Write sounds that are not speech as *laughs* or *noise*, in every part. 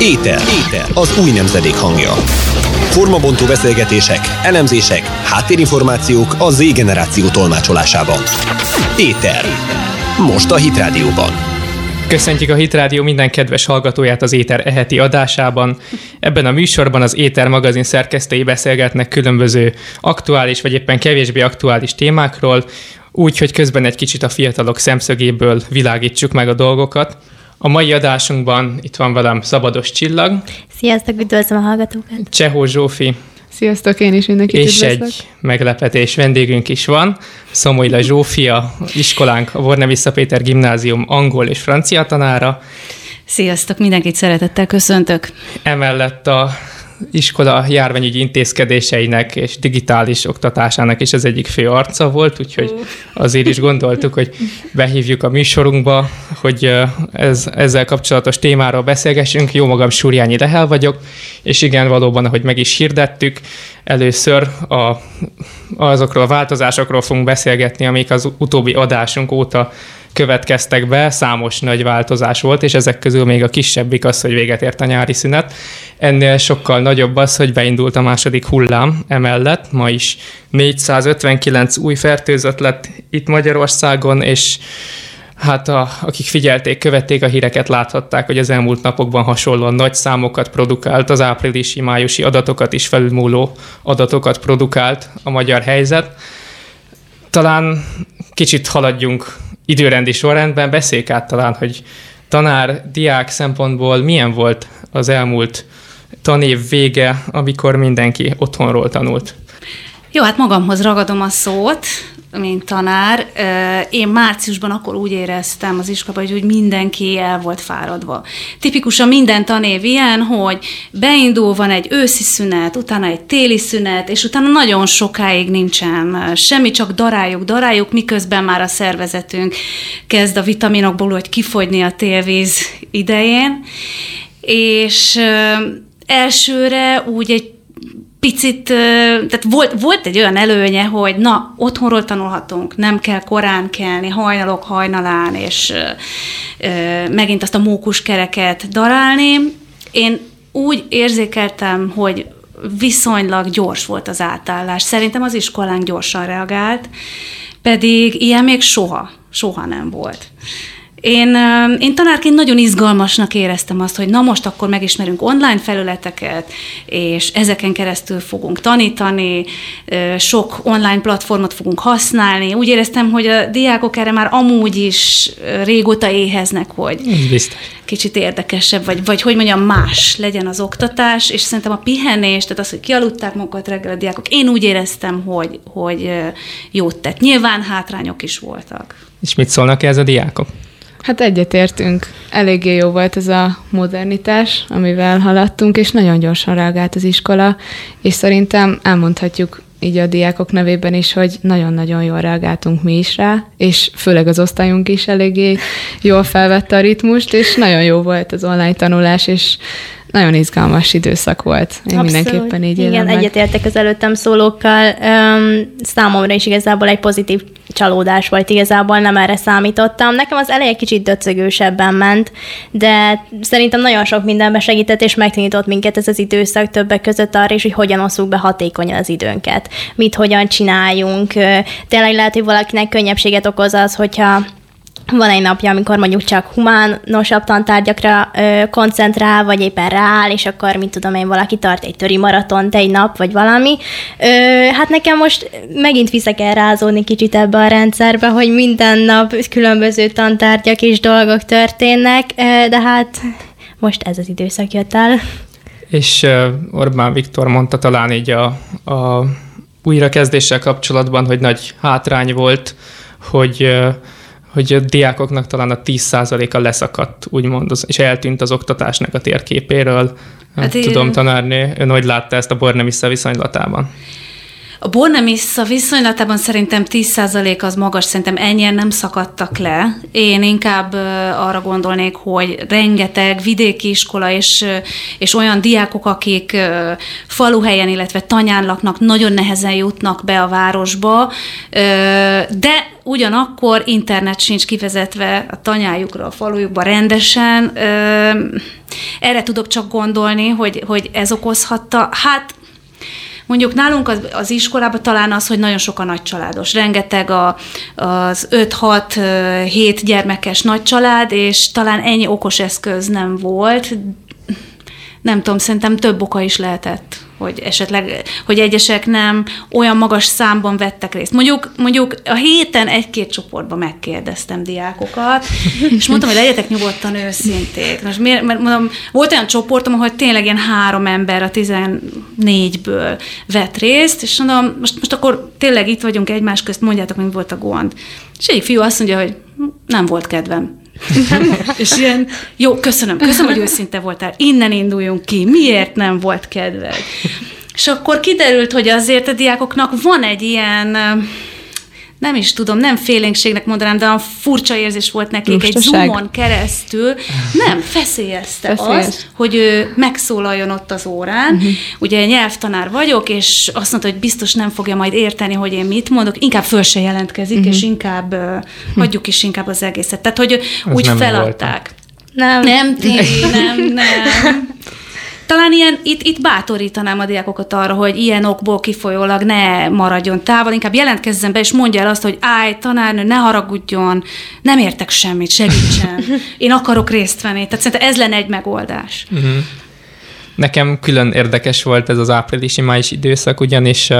Éter. Éter. Az új nemzedék hangja. Formabontó beszélgetések, elemzések, háttérinformációk a Z generáció tolmácsolásában. Éter. Most a Hit Rádióban. Köszöntjük a Hit Rádió minden kedves hallgatóját az Éter eheti adásában. Ebben a műsorban az Éter magazin szerkesztői beszélgetnek különböző aktuális vagy éppen kevésbé aktuális témákról, úgy, hogy közben egy kicsit a fiatalok szemszögéből világítsuk meg a dolgokat. A mai adásunkban itt van velem Szabados Csillag. Sziasztok, üdvözlöm a hallgatókat. Csehó Zsófi. Sziasztok, én is mindenkit És üdvözlök. egy meglepetés vendégünk is van. Szomolyla Zsófia, iskolánk, a Vorne Péter Gimnázium angol és francia tanára. Sziasztok, mindenkit szeretettel köszöntök. Emellett a iskola járványügyi intézkedéseinek és digitális oktatásának is az egyik fő arca volt, úgyhogy azért is gondoltuk, hogy behívjuk a műsorunkba, hogy ez, ezzel kapcsolatos témáról beszélgessünk. Jó magam Súrjányi Lehel vagyok, és igen, valóban, ahogy meg is hirdettük, először a, azokról a változásokról fogunk beszélgetni, amik az utóbbi adásunk óta következtek be, számos nagy változás volt, és ezek közül még a kisebbik az, hogy véget ért a nyári szünet. Ennél sokkal nagyobb az, hogy beindult a második hullám emellett. Ma is 459 új fertőzött lett itt Magyarországon, és hát a, akik figyelték, követték a híreket, láthatták, hogy az elmúlt napokban hasonlóan nagy számokat produkált, az áprilisi, májusi adatokat is felülmúló adatokat produkált a magyar helyzet. Talán kicsit haladjunk időrendi sorrendben, beszéljük át talán, hogy tanár, diák szempontból milyen volt az elmúlt tanév vége, amikor mindenki otthonról tanult? Jó, hát magamhoz ragadom a szót mint tanár. Én márciusban akkor úgy éreztem az iskolában, hogy mindenki el volt fáradva. Tipikusan minden tanév ilyen, hogy beindul, van egy őszi szünet, utána egy téli szünet, és utána nagyon sokáig nincsen semmi, csak daráljuk, daráljuk, miközben már a szervezetünk kezd a vitaminokból hogy kifogyni a télvíz idején. És elsőre úgy egy picit, tehát volt, volt egy olyan előnye, hogy na, otthonról tanulhatunk, nem kell korán kelni, hajnalok hajnalán, és megint azt a mókus kereket darálni. Én úgy érzékeltem, hogy viszonylag gyors volt az átállás. Szerintem az iskolánk gyorsan reagált, pedig ilyen még soha, soha nem volt. Én, én tanárként nagyon izgalmasnak éreztem azt, hogy na most akkor megismerünk online felületeket, és ezeken keresztül fogunk tanítani, sok online platformot fogunk használni. Úgy éreztem, hogy a diákok erre már amúgy is régóta éheznek, hogy kicsit érdekesebb, vagy, vagy hogy mondjam, más legyen az oktatás, és szerintem a pihenés, tehát az, hogy kialudták magukat reggel a diákok, én úgy éreztem, hogy, hogy jót tett. Nyilván hátrányok is voltak. És mit szólnak ez a diákok? Hát egyetértünk. Eléggé jó volt ez a modernitás, amivel haladtunk, és nagyon gyorsan reagált az iskola, és szerintem elmondhatjuk így a diákok nevében is, hogy nagyon-nagyon jól reagáltunk mi is rá, és főleg az osztályunk is eléggé jól felvette a ritmust, és nagyon jó volt az online tanulás, és nagyon izgalmas időszak volt. Én Abszolút. mindenképpen így Igen, meg. egyetértek az előttem szólókkal. Um, számomra is igazából egy pozitív csalódás volt, igazából nem erre számítottam. Nekem az eleje kicsit döcögősebben ment, de szerintem nagyon sok mindenbe segített, és megtanított minket ez az időszak többek között arra is, hogy hogyan osszuk be hatékonyan az időnket, mit hogyan csináljunk. Tényleg lehet, hogy valakinek könnyebbséget okoz az, hogyha van egy napja, amikor mondjuk csak humánosabb tantárgyakra ö, koncentrál, vagy éppen rááll, és akkor, mit tudom én, valaki tart egy töri maratont egy nap, vagy valami. Ö, hát nekem most megint vissza kell rázódni kicsit ebbe a rendszerbe, hogy minden nap különböző tantárgyak és dolgok történnek, ö, de hát most ez az időszak jött el. És uh, Orbán Viktor mondta talán így a, a újrakezdéssel kapcsolatban, hogy nagy hátrány volt, hogy uh, hogy a diákoknak talán a 10%-a leszakadt, úgymond, és eltűnt az oktatásnak a térképéről. Hát tudom, tanárnő, ön hogy látta ezt a Bornemisza viszonylatában? A Bornemissa viszonylatában szerintem 10% az magas, szerintem ennyien nem szakadtak le. Én inkább arra gondolnék, hogy rengeteg vidéki iskola és, és olyan diákok, akik faluhelyen, illetve tanyán laknak, nagyon nehezen jutnak be a városba, de ugyanakkor internet sincs kivezetve a tanyájukra, a falujukba rendesen. Erre tudok csak gondolni, hogy, hogy ez okozhatta. Hát Mondjuk nálunk az, az iskolában talán az, hogy nagyon sok a nagycsaládos. Rengeteg a, az 5-6-7 gyermekes nagycsalád, és talán ennyi okos eszköz nem volt. Nem tudom, szerintem több oka is lehetett hogy esetleg, hogy egyesek nem olyan magas számban vettek részt. Mondjuk, mondjuk a héten egy-két csoportban megkérdeztem diákokat, és mondtam, hogy legyetek nyugodtan őszinték. Most miért, mert mondom, volt olyan csoportom, ahol tényleg ilyen három ember a 14-ből vett részt, és mondom, most, most akkor tényleg itt vagyunk egymás közt, mondjátok, mi volt a gond. És egy fiú azt mondja, hogy nem volt kedvem. *laughs* és ilyen, jó, köszönöm, köszönöm, hogy őszinte voltál, innen induljunk ki, miért nem volt kedved? És akkor kiderült, hogy azért a diákoknak van egy ilyen nem is tudom, nem félénkségnek mondanám, de a furcsa érzés volt nekik Lustaság. egy zoomon keresztül. Nem, feszélyezte Feszélyes. azt, hogy ő megszólaljon ott az órán. Uh-huh. Ugye nyelvtanár vagyok, és azt mondta, hogy biztos nem fogja majd érteni, hogy én mit mondok, inkább föl se jelentkezik, uh-huh. és inkább uh, hagyjuk is inkább az egészet. Tehát, hogy Ez úgy feladták. Nem. Nem, ti, nem, nem. *laughs* Talán ilyen, itt, itt bátorítanám a diákokat arra, hogy ilyen okból kifolyólag ne maradjon távol, inkább jelentkezzen be, és mondja el azt, hogy állj, tanárnő, ne haragudjon, nem értek semmit, segítsen, én akarok részt venni. Tehát szerintem ez lenne egy megoldás. Uh-huh. Nekem külön érdekes volt ez az áprilisi május időszak, ugyanis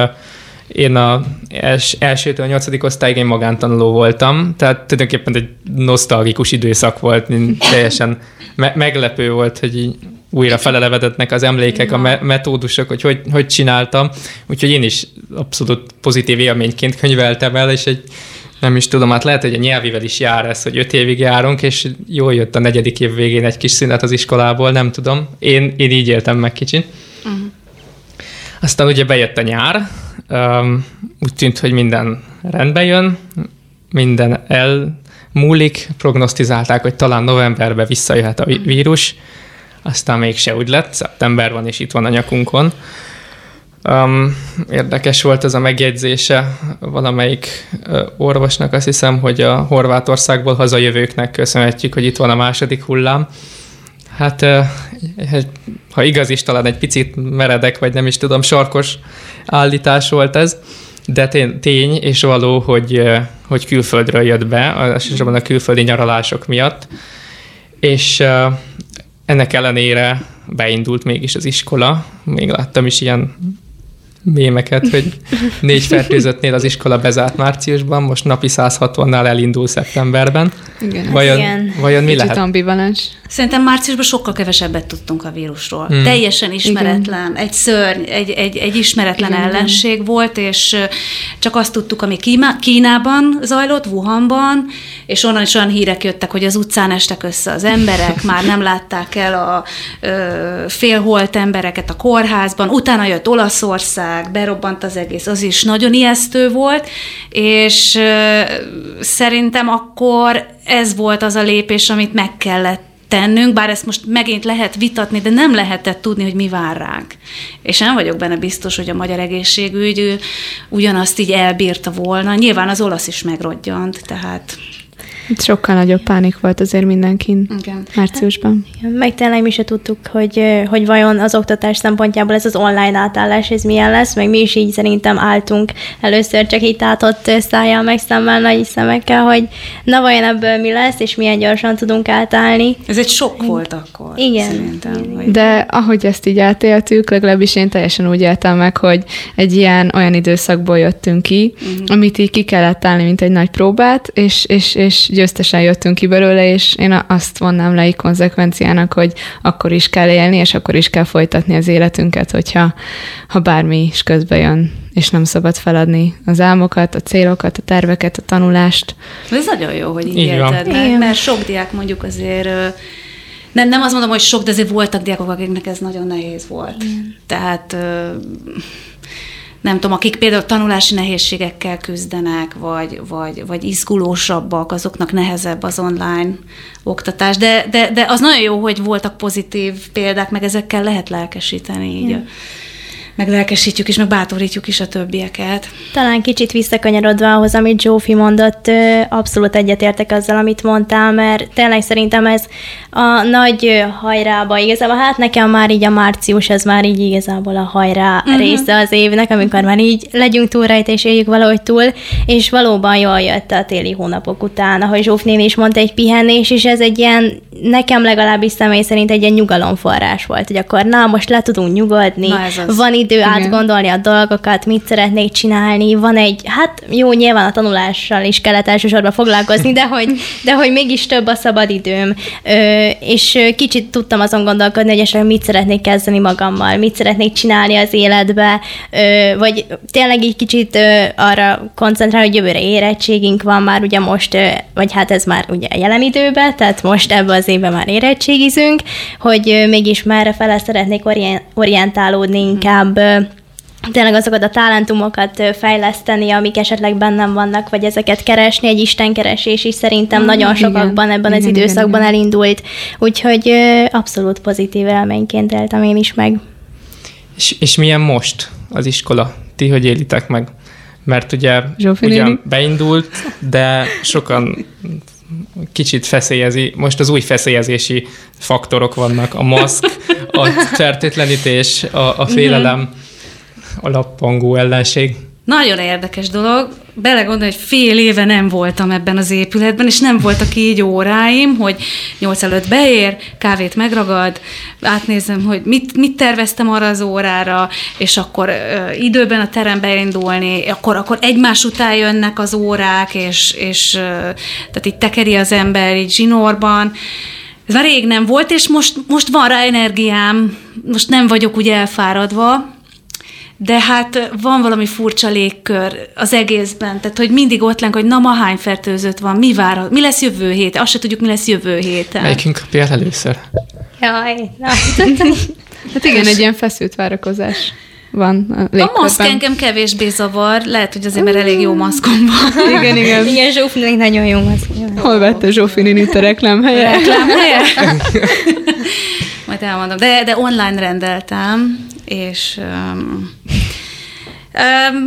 én a els, elsőtől a nyolcadik osztályig én magántanuló voltam, tehát tulajdonképpen egy nosztalgikus időszak volt, teljesen me- meglepő volt, hogy így újra felelevedetnek az emlékek, a me- metódusok, hogy, hogy hogy csináltam. Úgyhogy én is abszolút pozitív élményként könyveltem el, és egy nem is tudom, hát lehet, hogy a nyelvivel is jár ez, hogy öt évig járunk, és jól jött a negyedik év végén egy kis szünet az iskolából, nem tudom. Én, én így éltem meg kicsit. Uh-huh. Aztán ugye bejött a nyár, um, úgy tűnt, hogy minden rendbe jön, minden elmúlik, prognosztizálták, hogy talán novemberben visszajöhet a vírus, aztán mégse úgy lett, szeptember van, és itt van a nyakunkon. Um, érdekes volt ez a megjegyzése valamelyik uh, orvosnak, azt hiszem, hogy a Horvátországból hazajövőknek köszönhetjük, hogy itt van a második hullám. Hát, uh, ha igaz is, talán egy picit meredek, vagy nem is tudom, sarkos állítás volt ez, de tény és való, hogy, uh, hogy külföldről jött be, elsősorban a külföldi nyaralások miatt, és ennek ellenére beindult mégis az iskola. Még láttam is ilyen mémeket, hogy négy fertőzöttnél az iskola bezárt márciusban, most napi 160-nál elindul szeptemberben. Igen. Vajon, Igen. vajon mi Kicsit lehet? ambivalens. Szerintem márciusban sokkal kevesebbet tudtunk a vírusról. Hmm. Teljesen ismeretlen, Igen. egy szörny, egy, egy, egy ismeretlen Igen. ellenség volt, és csak azt tudtuk, ami Kínában zajlott, Wuhanban, és onnan is olyan hírek jöttek, hogy az utcán estek össze az emberek, már nem látták el a ö, félholt embereket a kórházban, utána jött Olaszország, berobbant az egész, az is nagyon ijesztő volt, és szerintem akkor ez volt az a lépés, amit meg kellett tennünk, bár ezt most megint lehet vitatni, de nem lehetett tudni, hogy mi vár ránk. És nem vagyok benne biztos, hogy a magyar egészségügy ugyanazt így elbírta volna. Nyilván az olasz is megrodjant, tehát... Sokkal nagyobb pánik volt azért mindenkin Igen. márciusban. Igen, meg tényleg mi se tudtuk, hogy, hogy vajon az oktatás szempontjából ez az online átállás, ez milyen lesz, meg mi is így szerintem álltunk először csak itt átott szájjal, meg szemmel, nagy szemekkel, hogy na vajon ebből mi lesz, és milyen gyorsan tudunk átállni. Ez egy sok volt akkor. Igen. Szerintem, hogy... De ahogy ezt így átéltük, legalábbis én teljesen úgy éltem meg, hogy egy ilyen olyan időszakból jöttünk ki, uh-huh. amit így ki kellett állni, mint egy nagy próbát, és, és, és győztesen jöttünk ki belőle, és én azt vonnám le egy konzekvenciának, hogy akkor is kell élni, és akkor is kell folytatni az életünket, hogyha ha bármi is közbe jön, és nem szabad feladni az álmokat, a célokat, a terveket, a tanulást. Ez nagyon jó, hogy így, így élted meg, mert sok diák mondjuk azért nem, nem azt mondom, hogy sok, de azért voltak diákok, akiknek ez nagyon nehéz volt. Igen. Tehát nem tudom, akik például tanulási nehézségekkel küzdenek, vagy, vagy, vagy izgulósabbak, azoknak nehezebb az online oktatás. De, de, de az nagyon jó, hogy voltak pozitív példák, meg ezekkel lehet lelkesíteni így. Ja meg lelkesítjük is, meg bátorítjuk is a többieket. Talán kicsit visszakanyarodva ahhoz, amit Zsófi mondott, abszolút egyetértek azzal, amit mondtál, mert tényleg szerintem ez a nagy hajrába igazából, hát nekem már így a március, ez már így igazából a hajrá uh-huh. része az évnek, amikor már így legyünk túl rajta, és éljük valahogy túl, és valóban jól jött a téli hónapok után, ahogy Zsófnél is mondta, egy pihenés, és ez egy ilyen, nekem legalábbis személy szerint egy ilyen nyugalomforrás volt, hogy akkor na, most le tudunk nyugodni, na van idő Igen. átgondolni a dolgokat, mit szeretnék csinálni, van egy, hát jó, nyilván a tanulással is kellett elsősorban foglalkozni, de hogy, de hogy mégis több a szabadidőm, és kicsit tudtam azon gondolkodni, hogy esetleg mit szeretnék kezdeni magammal, mit szeretnék csinálni az életbe, vagy tényleg egy kicsit arra koncentrálni, hogy jövőre érettségünk van már ugye most, vagy hát ez már ugye jelen időben, tehát most ebben az évben már érettségizünk, hogy mégis merre fele szeretnék orientálódni inkább tényleg azokat a talentumokat fejleszteni, amik esetleg bennem vannak, vagy ezeket keresni, egy istenkeresés is szerintem mm, nagyon igen, sokakban ebben igen, az időszakban igen, elindult, úgyhogy abszolút pozitív élményként éltem én is meg. És, és milyen most az iskola? Ti hogy élitek meg? Mert ugye ugyan beindult, de sokan kicsit feszélyezi, most az új feszélyezési faktorok vannak, a maszk, a fertőtlenítés, a, a félelem, a lappangó ellenség. Nagyon érdekes dolog. Belegondolni, hogy fél éve nem voltam ebben az épületben, és nem voltak így óráim, hogy nyolc előtt beér, kávét megragad, átnézem, hogy mit, mit terveztem arra az órára, és akkor ö, időben a terembe indulni, akkor, akkor egymás után jönnek az órák, és, és ö, tehát így tekeri az ember így zsinórban. Ez már rég nem volt, és most, most van rá energiám, most nem vagyok úgy elfáradva, de hát van valami furcsa légkör az egészben, tehát hogy mindig ott lenk, hogy na ma hány fertőzött van, mi vár, mi lesz jövő hét, azt se tudjuk, mi lesz jövő héten. Melyikünk kapja el először? Jaj, na. *laughs* hát igen, egy ilyen feszült várakozás van a A maszk engem kevésbé zavar, lehet, hogy azért, mert elég jó maszkom van. *laughs* igen, igen. Igen, Zsófinek nagyon jó maszk. Hol vette Zsófi itt a reklámhelye? Reklámhelye? *laughs* Majd elmondom. De, de online rendeltem, és um,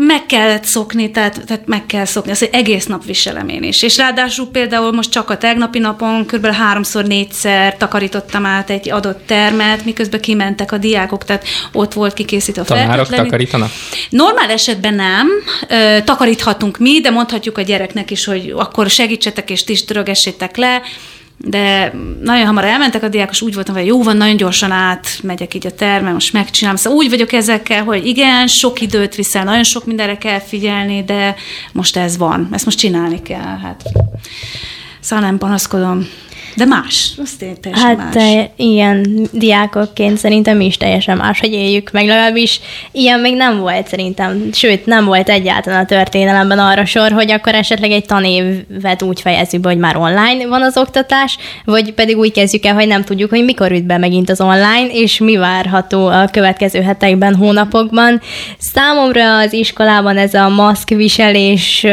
meg kellett szokni, tehát, tehát meg kell szokni, azt, egész nap viselem én is. És ráadásul például most csak a tegnapi napon kb. háromszor, négyszer takarítottam át egy adott termet, miközben kimentek a diákok, tehát ott volt kikészítve a Tanárok takarítanak? Normál esetben nem. Takaríthatunk mi, de mondhatjuk a gyereknek is, hogy akkor segítsetek és ti is le, de nagyon hamar elmentek a diákos, úgy voltam, hogy jó van, nagyon gyorsan át megyek így a terme, most megcsinálom. Szóval úgy vagyok ezekkel, hogy igen, sok időt viszel, nagyon sok mindenre kell figyelni, de most ez van, ezt most csinálni kell. Hát. Szóval nem panaszkodom. De más, az teljesen hát, más. Hát ilyen diákokként szerintem mi is teljesen más, hogy éljük meg, legalábbis ilyen még nem volt szerintem, sőt nem volt egyáltalán a történelemben arra sor, hogy akkor esetleg egy tanévet úgy fejezzük be, hogy már online van az oktatás, vagy pedig úgy kezdjük el, hogy nem tudjuk, hogy mikor üt be megint az online, és mi várható a következő hetekben, hónapokban. Számomra az iskolában ez a maszkviselés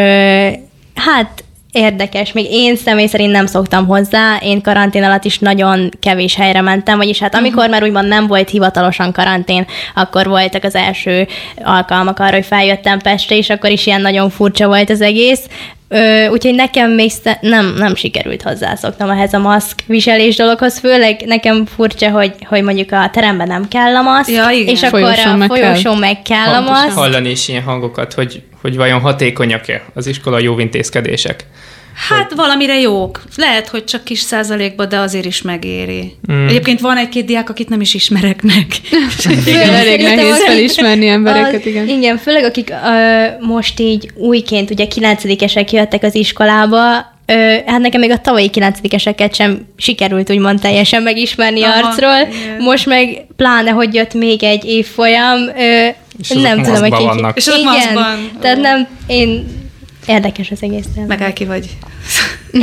hát érdekes. Még én személy szerint nem szoktam hozzá. Én karantén alatt is nagyon kevés helyre mentem, vagyis hát amikor uh-huh. már úgymond nem volt hivatalosan karantén, akkor voltak az első alkalmak arra, hogy feljöttem Pestre, és akkor is ilyen nagyon furcsa volt az egész. Ö, úgyhogy nekem még nem, nem sikerült hozzászoknom ehhez a maszk viselés dologhoz, főleg nekem furcsa, hogy, hogy mondjuk a teremben nem kell a maszk, ja, igen. és akkor folyosón a meg folyosón kell. meg kell a maszk. Hallani is ilyen hangokat, hogy, hogy vajon hatékonyak-e az iskola jó intézkedések. Hát hogy... valamire jók. Lehet, hogy csak kis százalékban, de azért is megéri. Mm. Egyébként van egy-két diák, akit nem is ismerek meg. *laughs* igen, elég nehéz felismerni embereket, igen. Igen, főleg akik uh, most így újként, ugye kilencedikesek jöttek az iskolába, Ö, hát nekem még a tavalyi kilencedikeseket sem sikerült úgymond teljesen megismerni Aha, arcról. Igen. Most meg pláne, hogy jött még egy évfolyam, ö, és nem tudom, hogy vannak. És igen. Tehát nem, én Érdekes az egész. Meg el ki vagy. *laughs*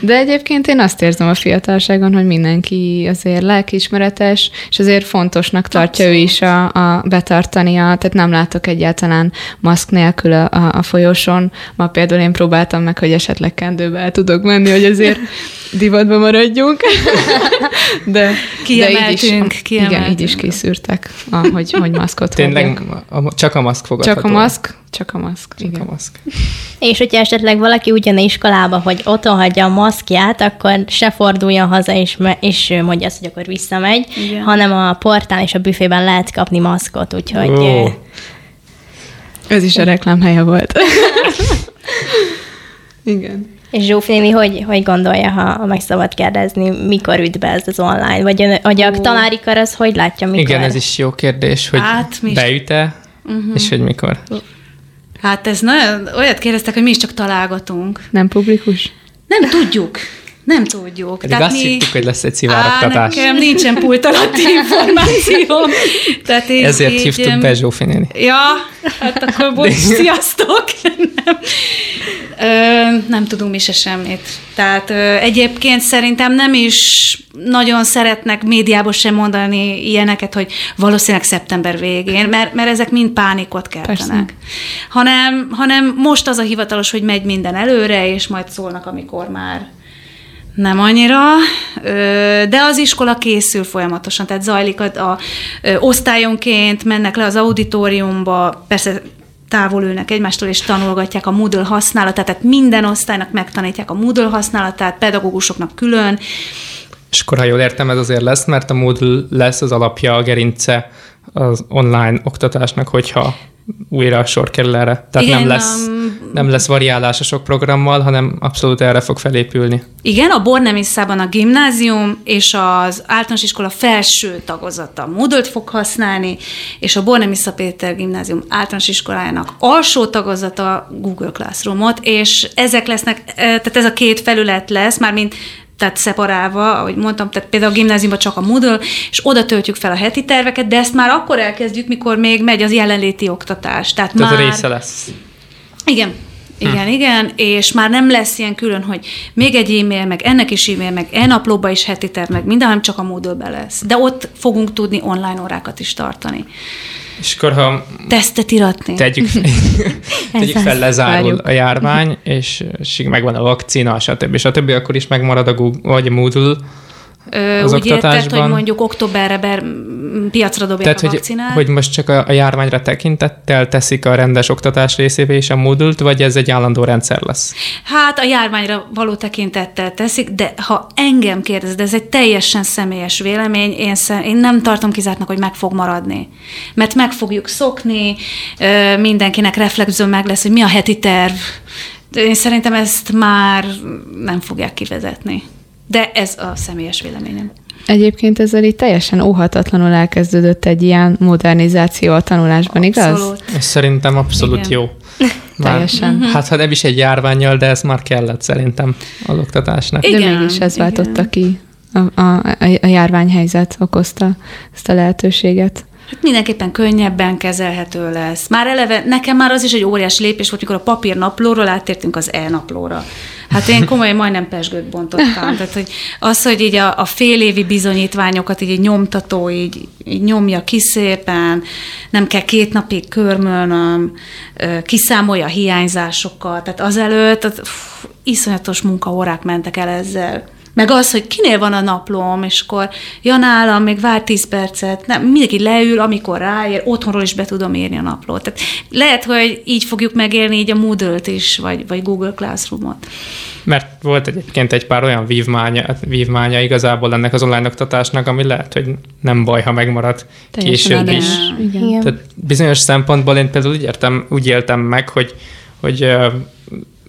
De egyébként én azt érzem a fiatalságon, hogy mindenki azért lelkiismeretes, és azért fontosnak tartja Abszolút. ő is a, a betartania, tehát nem látok egyáltalán maszk nélkül a, a, a folyosón. Ma például én próbáltam meg, hogy esetleg kendőbe el tudok menni, hogy azért *laughs* divatba maradjunk. *laughs* De, kiemeltünk, de így is, kiemeltünk. Igen, így is kiszűrtek, hogy, hogy maszkot Tényleg a, csak a maszk fogadható. Csak a maszk, csak a maszk. Csak igen. a maszk. És hogyha esetleg valaki ugyan iskolába, hogy otthon hagyja a maszkját, akkor se forduljon haza, és, és mondja azt, hogy akkor visszamegy, igen. hanem a portán és a büfében lehet kapni maszkot, úgyhogy... Oh. Ez is a reklám helye volt. *laughs* igen. És Zsófi néni, hogy, hogy gondolja, ha meg szabad kérdezni, mikor üt be ez az online? Vagy, vagy a tanári kar az hogy látja, mikor? Igen, ez is jó kérdés, hogy hát, beüt-e, uh-huh. és hogy mikor. Hát ez nagyon, olyat kérdeztek, hogy mi is csak találgatunk. Nem publikus? Nem tudjuk. Nem tudjuk. Pedig Tehát azt mi... hittük, hogy lesz egy szivárogtatás. Á, nekem nincsen pult alatti *laughs* információ. Tehát így, Ezért így, hívtuk be Zsófi néni. Ja, hát akkor *laughs* bocs, sziasztok. nem. Ö, nem tudunk mi se semmit. Tehát ö, egyébként szerintem nem is nagyon szeretnek médiából sem mondani ilyeneket, hogy valószínűleg szeptember végén, mert, mert ezek mind pánikot keltenek. Hanem, hanem most az a hivatalos, hogy megy minden előre, és majd szólnak, amikor már nem annyira, de az iskola készül folyamatosan, tehát zajlik a, a osztályonként, mennek le az auditoriumba, persze távol ülnek egymástól, és tanulgatják a Moodle használatát, tehát minden osztálynak megtanítják a Moodle használatát, pedagógusoknak külön. És akkor, ha jól értem, ez azért lesz, mert a Moodle lesz az alapja, a gerince az online oktatásnak, hogyha újra sor kerül erre. Tehát Igen, nem, lesz, um, nem lesz variálás a sok programmal, hanem abszolút erre fog felépülni. Igen, a Bornemisszában a gimnázium és az általános iskola felső tagozata moodle fog használni, és a Bornemissza Péter gimnázium általános iskolájának alsó tagozata Google Classroomot, és ezek lesznek, eh, tehát ez a két felület lesz, már mint tehát szeparálva, ahogy mondtam, tehát például a gimnáziumban csak a Moodle, és oda töltjük fel a heti terveket, de ezt már akkor elkezdjük, mikor még megy az jelenléti oktatás. Tehát, tehát már... része lesz. Igen, igen, hm. igen, és már nem lesz ilyen külön, hogy még egy e-mail, meg ennek is e-mail, meg e-naplóba is heti terv, meg minden, hanem csak a moodle lesz. De ott fogunk tudni online órákat is tartani. És akkor, ha tesztet iratni. Tegyük, *laughs* tegyük fel, lezárul Várjuk. a járvány, és, és megvan a vakcina, stb. stb. akkor is megmarad a Google, vagy a Moodle, az úgy érted, hogy mondjuk októberre ber, piacra dobják Tehát, a vakcinát? Hogy, hogy most csak a, a járványra tekintettel teszik a rendes oktatás részévé is a moodle vagy ez egy állandó rendszer lesz? Hát a járványra való tekintettel teszik, de ha engem kérdez, de ez egy teljesen személyes vélemény, én, szem, én nem tartom kizártnak, hogy meg fog maradni. Mert meg fogjuk szokni, mindenkinek reflexzön meg lesz, hogy mi a heti terv. Én szerintem ezt már nem fogják kivezetni. De ez a személyes véleményem. Egyébként ezzel így teljesen óhatatlanul elkezdődött egy ilyen modernizáció a tanulásban, abszolút. igaz? Ez szerintem abszolút Igen. jó. *laughs* Már, teljesen. Uh-huh. Hát ha nem is egy járványjal, de ez már kellett szerintem az oktatásnak. Igen, de mégis ez Igen. váltotta ki. A, a, a járványhelyzet okozta ezt a lehetőséget hát mindenképpen könnyebben kezelhető lesz. Már eleve, nekem már az is egy óriás lépés volt, mikor a papír naplóról áttértünk az e-naplóra. Hát én komolyan majdnem pesgőt bontottam. Tehát, hogy az, hogy így a, a fél évi bizonyítványokat így egy nyomtató így, így nyomja ki szépen, nem kell két napig körmölnöm, kiszámolja a hiányzásokat. Tehát azelőtt tehát, pff, iszonyatos munkaórák mentek el ezzel. Meg az, hogy kinél van a naplóm, és akkor ja nálam, még vár 10 percet, nem, mindenki leül, amikor ráér, otthonról is be tudom írni a naplót. Tehát lehet, hogy így fogjuk megélni így a Moodle-t is, vagy, vagy Google Classroom-ot. Mert volt egyébként egy pár olyan vívmánya, vívmánya igazából ennek az online oktatásnak, ami lehet, hogy nem baj, ha megmarad Teljesen később is. Igen. Tehát bizonyos szempontból én például úgy, értem, úgy éltem meg, hogy, hogy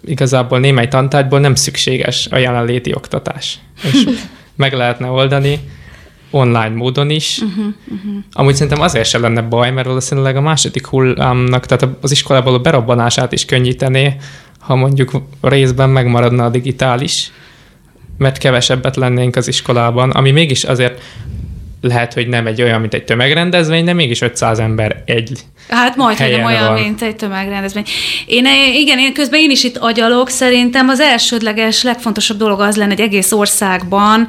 igazából némely tantárgyból nem szükséges a jelenléti oktatás. És *laughs* meg lehetne oldani online módon is. Uh-huh, uh-huh. Amúgy szerintem azért sem lenne baj, mert valószínűleg a második hullámnak, tehát az iskolából a berobbanását is könnyítené, ha mondjuk részben megmaradna a digitális, mert kevesebbet lennénk az iskolában, ami mégis azért lehet, hogy nem egy olyan, mint egy tömegrendezvény, de mégis 500 ember egy Hát majd, hogy helyen olyan, van. mint egy tömegrendezvény. Én, igen, én közben én is itt agyalok, szerintem az elsődleges, legfontosabb dolog az lenne, hogy egész országban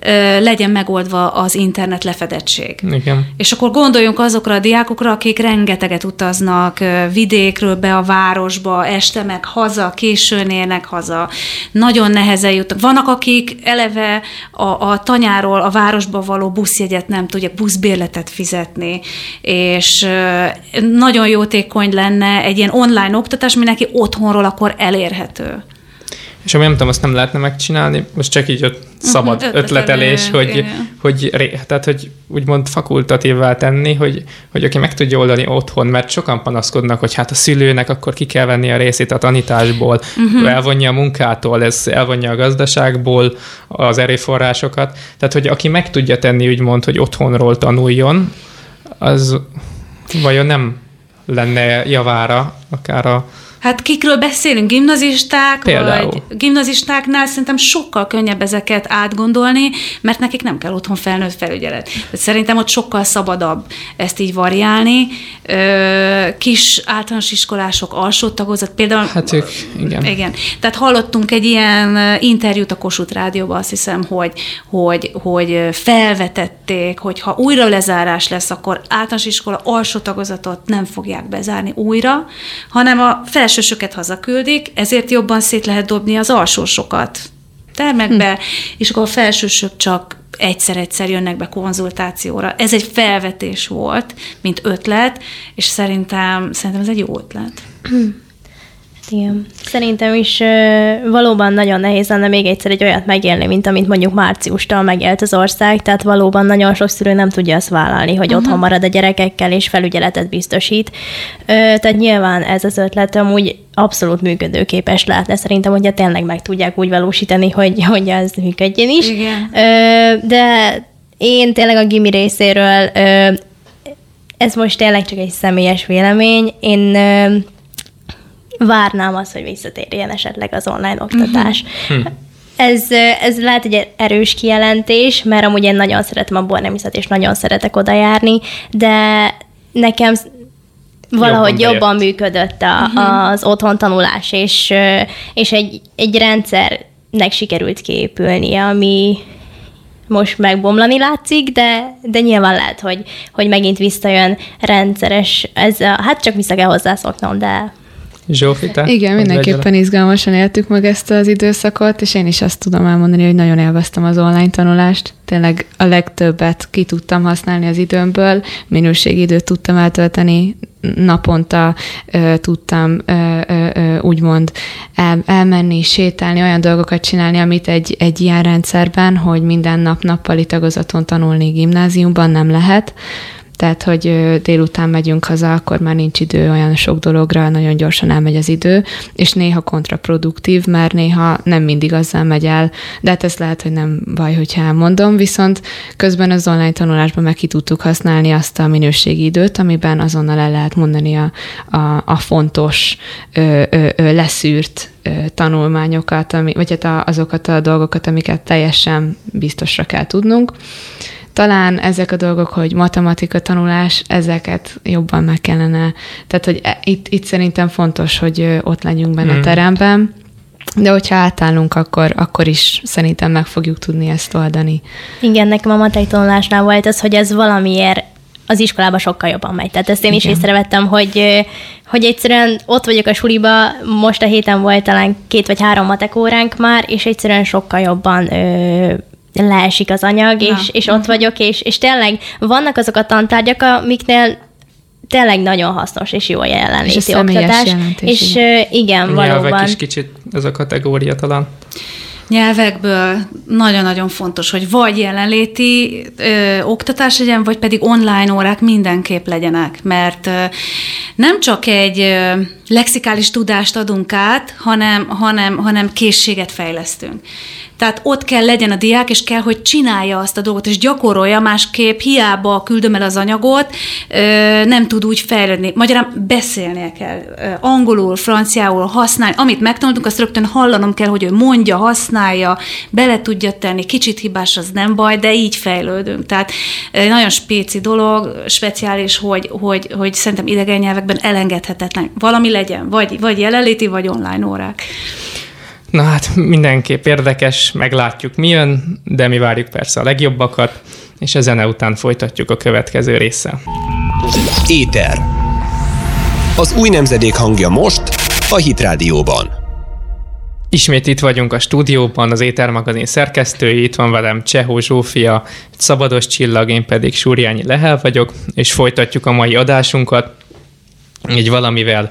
ö, legyen megoldva az internet lefedettség. Igen. És akkor gondoljunk azokra a diákokra, akik rengeteget utaznak ö, vidékről be a városba, este meg haza, későn érnek haza, nagyon nehezen jutnak. Vannak, akik eleve a, a tanyáról a városba való buszjegyet nem tudják, buszbérletet fizetni, és nagyon jótékony lenne egy ilyen online oktatás, ami neki otthonról akkor elérhető. És ami nem tudom, azt nem lehetne megcsinálni, most csak így szabad Mhm, ötletelő, ötletelés, hogy, hogy, ré- tehát, hogy úgymond fakultatívvá tenni, hogy, hogy aki meg tudja oldani otthon, mert sokan panaszkodnak, hogy hát a szülőnek akkor ki kell venni a részét a tanításból, Mhm. uh-huh. elvonja a munkától, ez elvonja a gazdaságból az erőforrásokat. Tehát, hogy aki meg tudja tenni, úgymond, hogy otthonról tanuljon, az vajon nem lenne javára akár a Hát kikről beszélünk? Gimnazisták? Például. Vagy gimnazistáknál szerintem sokkal könnyebb ezeket átgondolni, mert nekik nem kell otthon felnőtt felügyelet. Szerintem ott sokkal szabadabb ezt így variálni. Kis általános iskolások, alsó tagozat, például... Hát ők, igen. Igen. Tehát hallottunk egy ilyen interjút a Kossuth Rádióban, azt hiszem, hogy, hogy, hogy ö, felvetették, hogy ha újra lezárás lesz, akkor általános iskola alsó tagozatot nem fogják bezárni újra, hanem a felsősöket hazaküldik, ezért jobban szét lehet dobni az alsósokat termekbe, hm. és akkor a felsősök csak egyszer-egyszer jönnek be konzultációra. Ez egy felvetés volt, mint ötlet, és szerintem, szerintem ez egy jó ötlet. Igen. Szerintem is ö, valóban nagyon nehéz lenne még egyszer egy olyat megélni, mint amit mondjuk márciustól megélt az ország, tehát valóban nagyon sok szülő nem tudja azt vállalni, hogy uh-huh. otthon marad a gyerekekkel és felügyeletet biztosít. Ö, tehát nyilván ez az ötlet amúgy abszolút működőképes lehetne szerintem, hogyha tényleg meg tudják úgy valósítani, hogy, *laughs* hogy ez működjön is. Igen. Ö, de én tényleg a gimi részéről ö, ez most tényleg csak egy személyes vélemény. Én ö, várnám azt, hogy visszatérjen esetleg az online oktatás. Uh-huh. Ez, ez lehet egy erős kijelentés, mert amúgy én nagyon szeretem a bornemiszet, és nagyon szeretek oda járni, de nekem valahogy Jobban jobban, működött a, uh-huh. az otthon tanulás, és, és egy, egy rendszernek sikerült kiépülnie, ami most megbomlani látszik, de, de nyilván lehet, hogy, hogy megint visszajön rendszeres, ez, a- hát csak vissza kell hozzászoknom, de Zsófi, te? Igen, mindenképpen izgalmasan éltük meg ezt az időszakot, és én is azt tudom elmondani, hogy nagyon élveztem az online tanulást. Tényleg a legtöbbet ki tudtam használni az időmből, minőségi időt tudtam eltölteni, naponta ö, tudtam ö, ö, ö, úgymond el, elmenni, sétálni, olyan dolgokat csinálni, amit egy, egy ilyen rendszerben, hogy minden nap nappali tagozaton tanulni gimnáziumban nem lehet. Tehát, hogy délután megyünk haza, akkor már nincs idő olyan sok dologra, nagyon gyorsan elmegy az idő, és néha kontraproduktív, mert néha nem mindig azzal megy el, de hát ez lehet, hogy nem baj, hogyha elmondom, viszont közben az online tanulásban meg ki tudtuk használni azt a minőségi időt, amiben azonnal el lehet mondani a, a, a fontos, ö, ö, ö, leszűrt tanulmányokat, ami, vagy hát a, azokat a dolgokat, amiket teljesen biztosra kell tudnunk. Talán ezek a dolgok, hogy matematika tanulás, ezeket jobban meg kellene, tehát hogy e- itt, itt szerintem fontos, hogy ott legyünk benne a Hmm. teremben, de hogyha átállunk, akkor, akkor is szerintem meg fogjuk tudni ezt oldani. igen, nekem a matek tanulásnál volt az, hogy ez valamiért az iskolában sokkal jobban megy. Tehát ezt én is Igen. észrevettem, hogy, hogy egyszerűen ott vagyok a suliba, most a héten volt talán két vagy három matek óránk már, és egyszerűen sokkal jobban ö, leesik az anyag, Na. és, és ott vagyok, és, és tényleg vannak azok a tantárgyak, amiknél tényleg nagyon hasznos és jó a És a jelenléti oktatás. jelentés, és igen. igen, A nyelvek valóban. is kicsit ez a kategória talán. nyelvekből nagyon-nagyon fontos, hogy vagy jelenléti ö, oktatás legyen, vagy pedig online órák mindenképp legyenek, mert ö, nem csak egy ö, lexikális tudást adunk át, hanem, hanem, hanem készséget fejlesztünk. Tehát ott kell legyen a diák, és kell, hogy csinálja azt a dolgot, és gyakorolja, másképp hiába küldöm el az anyagot, nem tud úgy fejlődni. Magyarán beszélnie kell. Angolul, franciául használni. Amit megtanultunk, azt rögtön hallanom kell, hogy ő mondja, használja, bele tudja tenni. Kicsit hibás, az nem baj, de így fejlődünk. Tehát nagyon spéci dolog, speciális, hogy, hogy, hogy szerintem idegen nyelvekben elengedhetetlen. Valami legyen, vagy, vagy jelenléti, vagy online órák. Na hát mindenképp érdekes, meglátjuk mi jön, de mi várjuk persze a legjobbakat, és a zene után folytatjuk a következő része. Éter. Az új nemzedék hangja most a Hit Rádióban. Ismét itt vagyunk a stúdióban, az Éter magazin szerkesztői, itt van velem Csehó Zsófia, Szabados Csillag, én pedig Súrjányi Lehel vagyok, és folytatjuk a mai adásunkat, így valamivel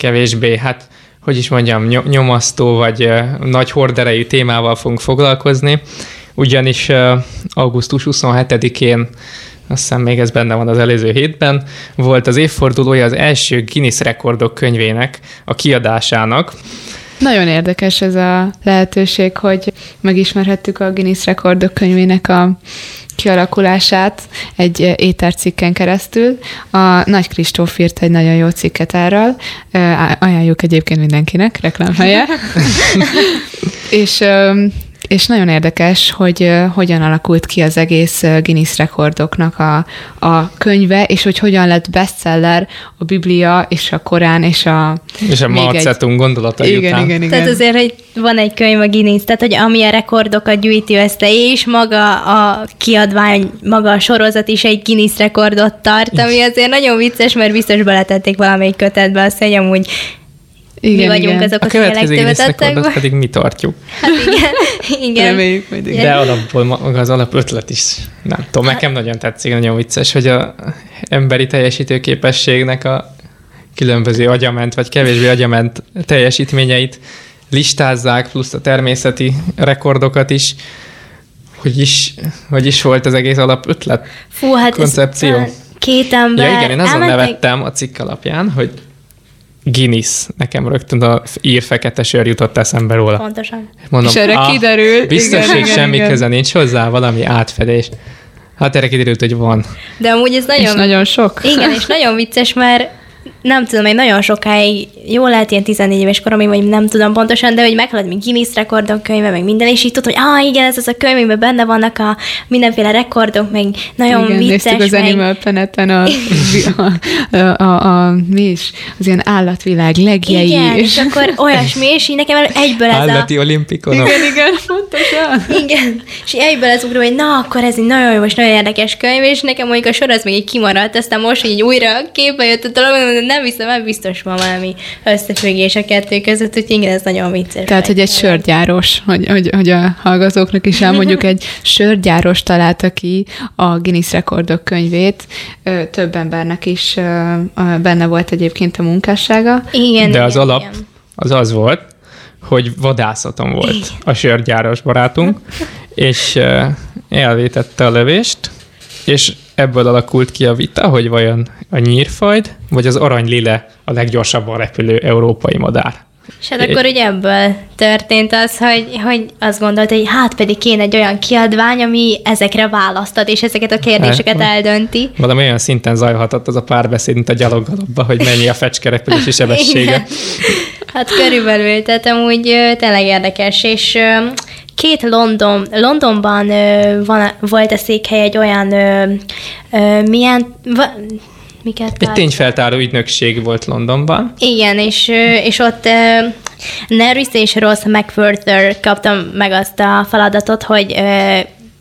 kevésbé, hát hogy is mondjam, nyomasztó vagy nagy horderejű témával fogunk foglalkozni, ugyanis augusztus 27-én azt hiszem még ez benne van az előző hétben, volt az évfordulója az első Guinness rekordok könyvének, a kiadásának. Nagyon érdekes ez a lehetőség, hogy megismerhettük a Guinness rekordok könyvének a kialakulását egy étercikken keresztül. A Nagy Kristóf írt egy nagyon jó cikket erről, ajánljuk egyébként mindenkinek, reklámhelye. *laughs* és és nagyon érdekes, hogy hogyan alakult ki az egész Guinness rekordoknak a, a könyve, és hogy hogyan lett bestseller a Biblia és a Korán és a... És a Mao Zedong gondolata igen, után. Igen, igen. Tehát azért, hogy van egy könyv a Guinness, tehát hogy ami a rekordokat gyűjti össze, és maga a kiadvány, maga a sorozat is egy Guinness rekordot tart, ami azért nagyon vicces, mert biztos beletették valamelyik kötetbe azt, hogy amúgy igen, mi vagyunk igen. azok, a legtöbbet pedig mi tartjuk. Hát igen, *laughs* igen. Reméljük majd igen. De alapból maga az alap ötlet is, nem tudom, hát. nekem nagyon tetszik, nagyon vicces, hogy a emberi teljesítőképességnek a különböző agyament, vagy kevésbé agyament teljesítményeit listázzák, plusz a természeti rekordokat is. Hogy is, hogy is volt az egész alap ötlet, Fú, hát koncepció? Ez, két ember. Ja igen, én azon elmentek... nevettem a cikk alapján, hogy Guinness. Nekem rögtön a ír fekete sör jutott eszembe róla. Pontosan. Mondom, és erre ah, kiderült. Biztos, hogy semmi igen. köze nincs hozzá, valami átfedés. Hát erre kiderült, hogy van. De amúgy ez nagyon... És nagyon sok. Igen, és nagyon vicces, mert nem tudom, én nagyon sokáig, jó lehet ilyen 14 éves koromig, vagy nem tudom pontosan, de hogy meghallod, mint Guinness rekordok könyve, meg minden, és így tudod, hogy ah, igen, ez az a könyv, amiben benne vannak a mindenféle rekordok, meg nagyon igen, vicces. az meg... Animal Planeten a, a, a, a, a, mi is, az ilyen állatvilág legjei. Igen, és, és akkor *laughs* olyasmi, és így nekem egyből ez Állati a... olimpikonok. Igen, igen, pontosan. Igen, és egyből ez ugró, hogy na, akkor ez egy nagyon jó és nagyon érdekes könyv, és nekem mondjuk a sor az még így kimaradt, aztán most így újra képbe jött a dolog, nem hiszem, mert biztos van valami összefüggés a kettő között, úgyhogy igen, ez nagyon vicces. Tehát, hogy egy sörgyáros, hogy, hogy, hogy a hallgatóknak is elmondjuk, egy sörgyáros találta ki a Guinness rekordok könyvét. Több embernek is benne volt egyébként a munkássága. Igen, De az igen, alap igen. az az volt, hogy vadászaton volt igen. a sörgyáros barátunk, *laughs* és elvétette a lövést, és ebből alakult ki a vita, hogy vajon a nyírfajd, vagy az aranylile a leggyorsabban repülő európai madár. És hát akkor ugye ebből történt az, hogy, hogy azt gondolta, hogy hát pedig kéne egy olyan kiadvány, ami ezekre választad, és ezeket a kérdéseket hát, eldönti. Valami olyan szinten zajhatott az a párbeszéd, mint a gyaloggalobba, hogy mennyi a fecskerepülési sebessége. *laughs* hát körülbelül, tehát amúgy tényleg érdekes, és két London, Londonban van, volt a székhely egy olyan milyen, va, miket Egy tényfeltáró ügynökség volt Londonban. Igen, és, és ott Neris és Ross McFurther kaptam meg azt a feladatot, hogy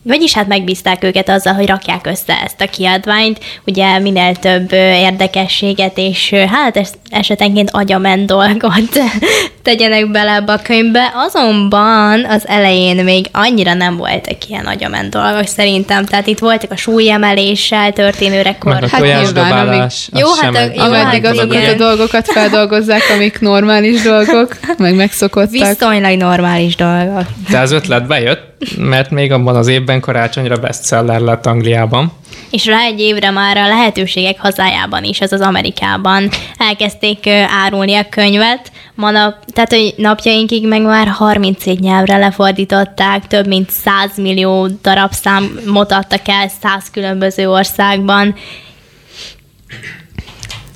vagyis hát megbízták őket azzal, hogy rakják össze ezt a kiadványt, ugye minél több érdekességet, és hát esetenként agyament dolgot *laughs* tegyenek bele ebbe a könyvbe. Azonban az elején még annyira nem voltak ilyen agyament dolgok szerintem, tehát itt voltak a súlyemeléssel történő rekord. Meg a tojásdobálás. Hát jó, hát, a, jó, hát azokat igen. a dolgokat feldolgozzák, amik normális dolgok, meg megszokottak. Viszonylag normális dolgok. De az ötlet bejött, mert még abban az évben karácsonyra bestseller lett Angliában. és rá egy évre már a lehetőségek hazájában is, az az Amerikában elkezdték árulni a könyvet. Ma nap, tehát, hogy napjainkig meg már 37 nyelvre lefordították, több mint 100 millió darabszámot adtak el 100 különböző országban,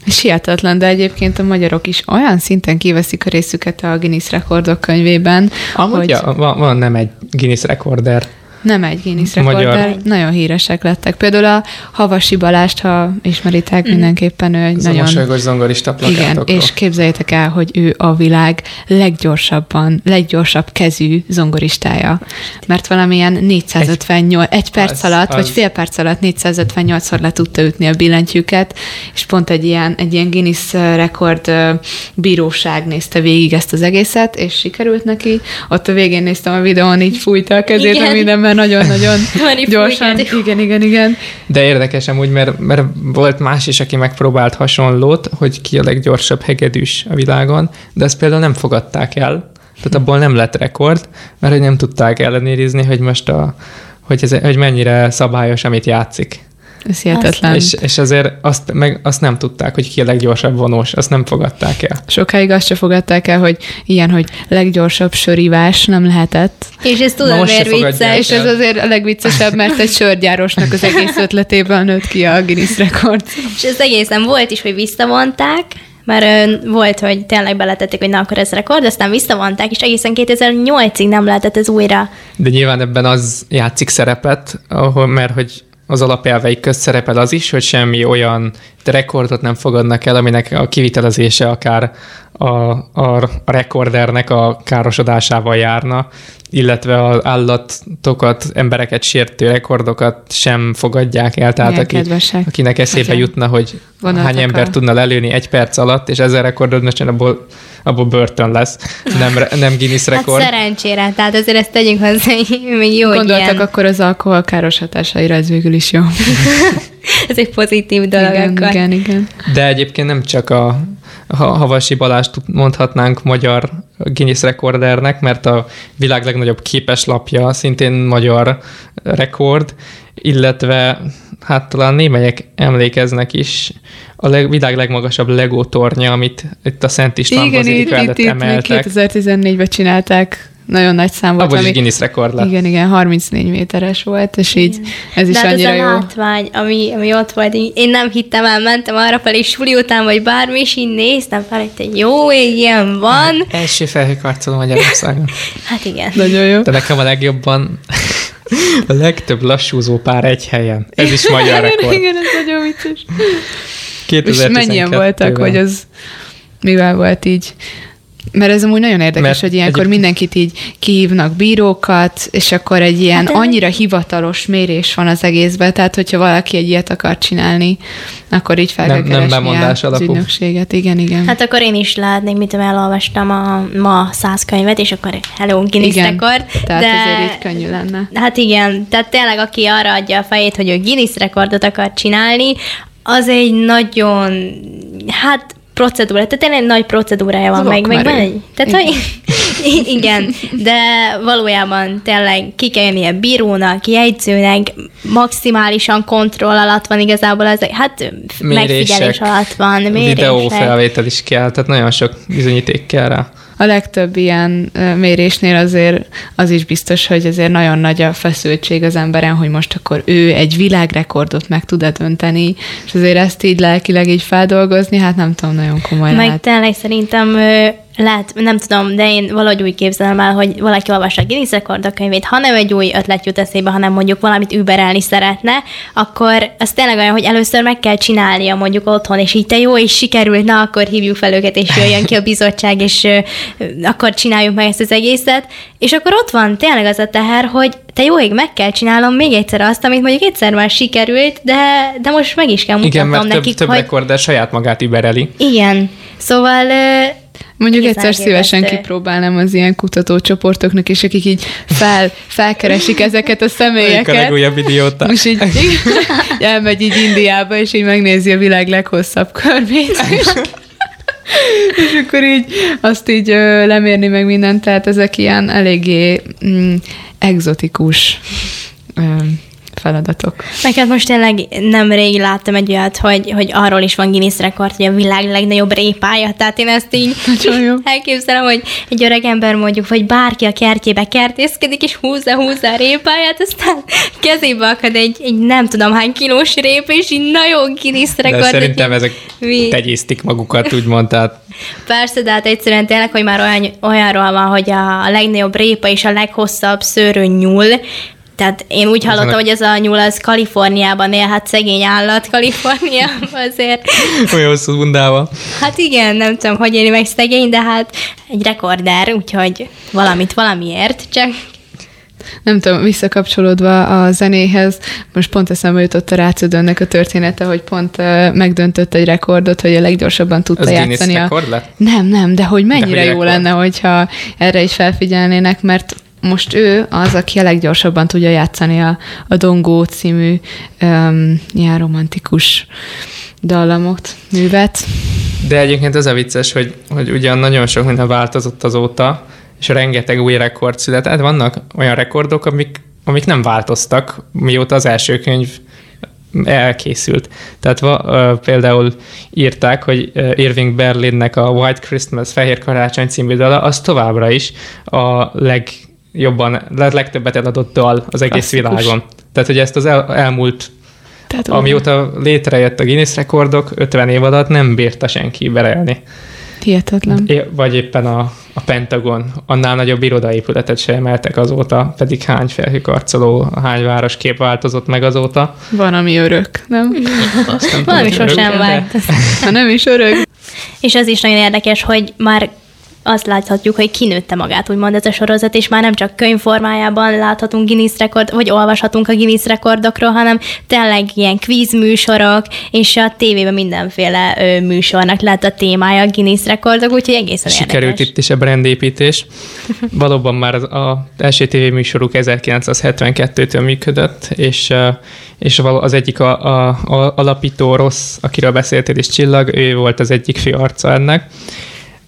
és hihetetlen, de egyébként a magyarok is olyan szinten kiveszik a részüket a Guinness rekordok könyvében. Amúgy hogy... ja, van, van nem egy Guinness rekorder nem egy Guinness rekorder, nagyon híresek lettek. Például a Havasi Balást, ha ismeritek, mm. mindenképpen ő egy Ez nagyon... a zongorista Igen, és képzeljétek el, hogy ő a világ leggyorsabban, leggyorsabb kezű zongoristája. Mert valamilyen 458, egy, egy perc az, alatt, az... vagy fél perc alatt 458-szor le tudta ütni a billentyűket, és pont egy ilyen, egy ilyen Guinness rekord bíróság nézte végig ezt az egészet, és sikerült neki. Ott a végén néztem a videón, így fújta a kezét, Igen. minden már nagyon-nagyon *laughs* gyorsan. Igen, igen, igen. De érdekes amúgy, mert, mert volt más is, aki megpróbált hasonlót, hogy ki a leggyorsabb hegedűs a világon, de ezt például nem fogadták el. Tehát abból nem lett rekord, mert hogy nem tudták ellenérizni, hogy most a, hogy, ez, hogy mennyire szabályos, amit játszik. Ez hihetetlen. És, és azért azt, meg azt nem tudták, hogy ki a leggyorsabb vonós, azt nem fogadták el. Sokáig azt se fogadták el, hogy ilyen, hogy leggyorsabb sörívás nem lehetett. És ez tudom, miért vicces. És ez azért a legviccesebb, mert egy sörgyárosnak az egész ötletéből nőtt ki a Guinness rekord. És ez egészen volt is, hogy visszavonták, mert volt, hogy tényleg beletették, hogy na akkor ez rekord, aztán visszavonták, és egészen 2008-ig nem lehetett ez újra. De nyilván ebben az játszik szerepet, ahol, mert hogy az alapelveik közt szerepel az is, hogy semmi olyan rekordot nem fogadnak el, aminek a kivitelezése akár a, a, rekordernek a károsodásával járna, illetve az állatokat, embereket sértő rekordokat sem fogadják el. Tehát aki, akinek eszébe Azért. jutna, hogy hány ember tudna lelőni egy perc alatt, és ezer rekordod, most abból, abból börtön lesz, nem, nem Guinness hát rekord. Hát szerencsére, tehát azért ezt tegyünk hozzá, *laughs* még jó, Gondoltak ilyen... akkor az alkohol káros hatásaira, ez végül is jó. *laughs* ez egy pozitív dolog igen, akkor. Igen, igen. De egyébként nem csak a Havasi Balást mondhatnánk magyar Guinness rekordernek, mert a világ legnagyobb képeslapja szintén magyar rekord, illetve hát talán némelyek emlékeznek is, a leg, világ legmagasabb Lego tornya, amit itt a Szent István Igen, itt, itt, itt, emeltek. 2014-ben csinálták nagyon nagy szám volt. Abban ami, is Guinness rekord lett. Igen, igen, 34 méteres volt, és így ez is De hát annyira ez jó. a látvány, ami, ami ott volt, én nem hittem el, mentem arra felé suli után, vagy bármi, és így néztem fel, hogy jó ég, ilyen van. *laughs* Első felhőkarcoló Magyarországon. *laughs* hát igen. Nagyon jó. De nekem a legjobban *laughs* a legtöbb lassúzó pár egy helyen. Ez is magyar rekord. igen, ez nagyon vicces. És mennyien voltak, hogy az mivel volt így mert ez amúgy nagyon érdekes, Mert hogy ilyenkor egyébként... mindenkit így kihívnak bírókat, és akkor egy ilyen hát, annyira hivatalos mérés van az egészben, tehát hogyha valaki egy ilyet akar csinálni, akkor így fel nem, kell nem bemondás az ügynökséget. Igen, igen. Hát akkor én is látnék, mit elolvastam a ma száz könyvet, és akkor hello, Guinness igen, rekord. Tehát de... azért így könnyű lenne. Hát igen, tehát tényleg aki arra adja a fejét, hogy ő Guinness rekordot akar csinálni, az egy nagyon, hát procedúra, tehát tényleg nagy procedúrája van, meg, meg van egy, tehát igen. Hogy, *laughs* igen, de valójában tényleg ki kell jönnie bírónak, jegyzőnek, maximálisan kontroll alatt van igazából, az, hát mérések, megfigyelés alatt van, mérések. Videófelvétel is kell, tehát nagyon sok bizonyíték kell rá a legtöbb ilyen mérésnél azért az is biztos, hogy azért nagyon nagy a feszültség az emberen, hogy most akkor ő egy világrekordot meg tud-e dönteni, és azért ezt így lelkileg így feldolgozni, hát nem tudom, nagyon komoly Meg lehet. tényleg szerintem lehet, nem tudom, de én valahogy úgy képzelem el, hogy valaki olvassa a Guinness könyvét, ha nem egy új ötlet jut eszébe, hanem mondjuk valamit überelni szeretne, akkor az tényleg olyan, hogy először meg kell csinálnia mondjuk otthon, és így te jó, és sikerült, na akkor hívjuk fel őket, és jöjjön ki a bizottság, és ö, akkor csináljuk meg ezt az egészet. És akkor ott van tényleg az a teher, hogy te jó ég, meg kell csinálnom még egyszer azt, amit mondjuk egyszer már sikerült, de, de most meg is kell mutatnom Igen, mert nekik, több, több hogy... rekorder saját magát übereli. Igen. Szóval Mondjuk egyszer szívesen kipróbálnám az ilyen kutatócsoportoknak, és akik így fel, felkeresik ezeket a személyeket. a legújabb idióta. És így, így elmegy így Indiába, és így megnézi a világ leghosszabb körmét. És, és akkor így azt így ö, lemérni meg mindent, tehát ezek ilyen eléggé mm, egzotikus ö, feladatok. Hát most tényleg nem rég láttam egy olyat, hogy, hogy arról is van Guinness rekord, hogy a világ legnagyobb répája. Tehát én ezt így *laughs* jó. elképzelem, hogy egy öreg ember mondjuk, vagy bárki a kertjébe kertészkedik, és húzza, húzza a répáját, aztán kezébe akad egy, egy nem tudom hány kilós rép, és így nagyon Guinness rekord. De szerintem egy, ezek mi- tegyésztik magukat, úgymond, tehát Persze, de hát egyszerűen tényleg, hogy már olyan, olyanról van, hogy a legnagyobb répa és a leghosszabb szőrő nyúl, tehát én úgy hallottam, Ezenek- hogy ez a nyúl az Kaliforniában él, hát szegény állat Kaliforniában *laughs* azért. olyan hosszú bundával. Hát igen, nem tudom, hogy éli meg szegény, de hát egy rekorder, úgyhogy valamit valamiért, csak Nem tudom, visszakapcsolódva a zenéhez, most pont eszembe jutott a Rácödönnek a története, hogy pont uh, megdöntött egy rekordot, hogy a leggyorsabban tudta Az Guinness játszani a... rekord lett? Nem, nem, de hogy mennyire De hogy jó rekord. lenne, hogyha erre is felfigyelnének, mert most ő az, aki a leggyorsabban tudja játszani a, a Dongó című um, ilyen romantikus dallamot, művet. De egyébként az a vicces, hogy, hogy ugyan nagyon sok minden változott azóta, és rengeteg új rekord született. Vannak olyan rekordok, amik, amik nem változtak, mióta az első könyv elkészült. Tehát va, ö, például írták, hogy Irving Berlinnek a White Christmas, Fehér Karácsony című dala, az továbbra is a legjobban, a legtöbbet eladott dal az egész Klasszikus. világon. Tehát, hogy ezt az el, elmúlt Tehát Amióta létrejött a Guinness rekordok, 50 év alatt nem bírta senki berelni. Hihetetlen. É- Vagy éppen a, a Pentagon, annál nagyobb irodaépületet sem emeltek azóta, pedig hány felhőkarcoló, hány városkép változott meg azóta. Van, ami örök, nem? Azt nem valami sosem de- változott. Ha nem is örök. És az is nagyon érdekes, hogy már azt láthatjuk, hogy kinőtte magát, úgymond ez a sorozat, és már nem csak könyvformájában láthatunk Guinness rekord, vagy olvashatunk a Guinness rekordokról, hanem tényleg ilyen kvíz műsorok, és a tévében mindenféle ö, műsornak lett a témája a Guinness rekordok, úgyhogy egészen Sikerült érdekes. itt is a brandépítés. *laughs* Valóban már az, az első tévéműsoruk 1972-től működött, és, és az egyik a, a, a alapító rossz, akiről beszéltél is Csillag, ő volt az egyik fő arca ennek.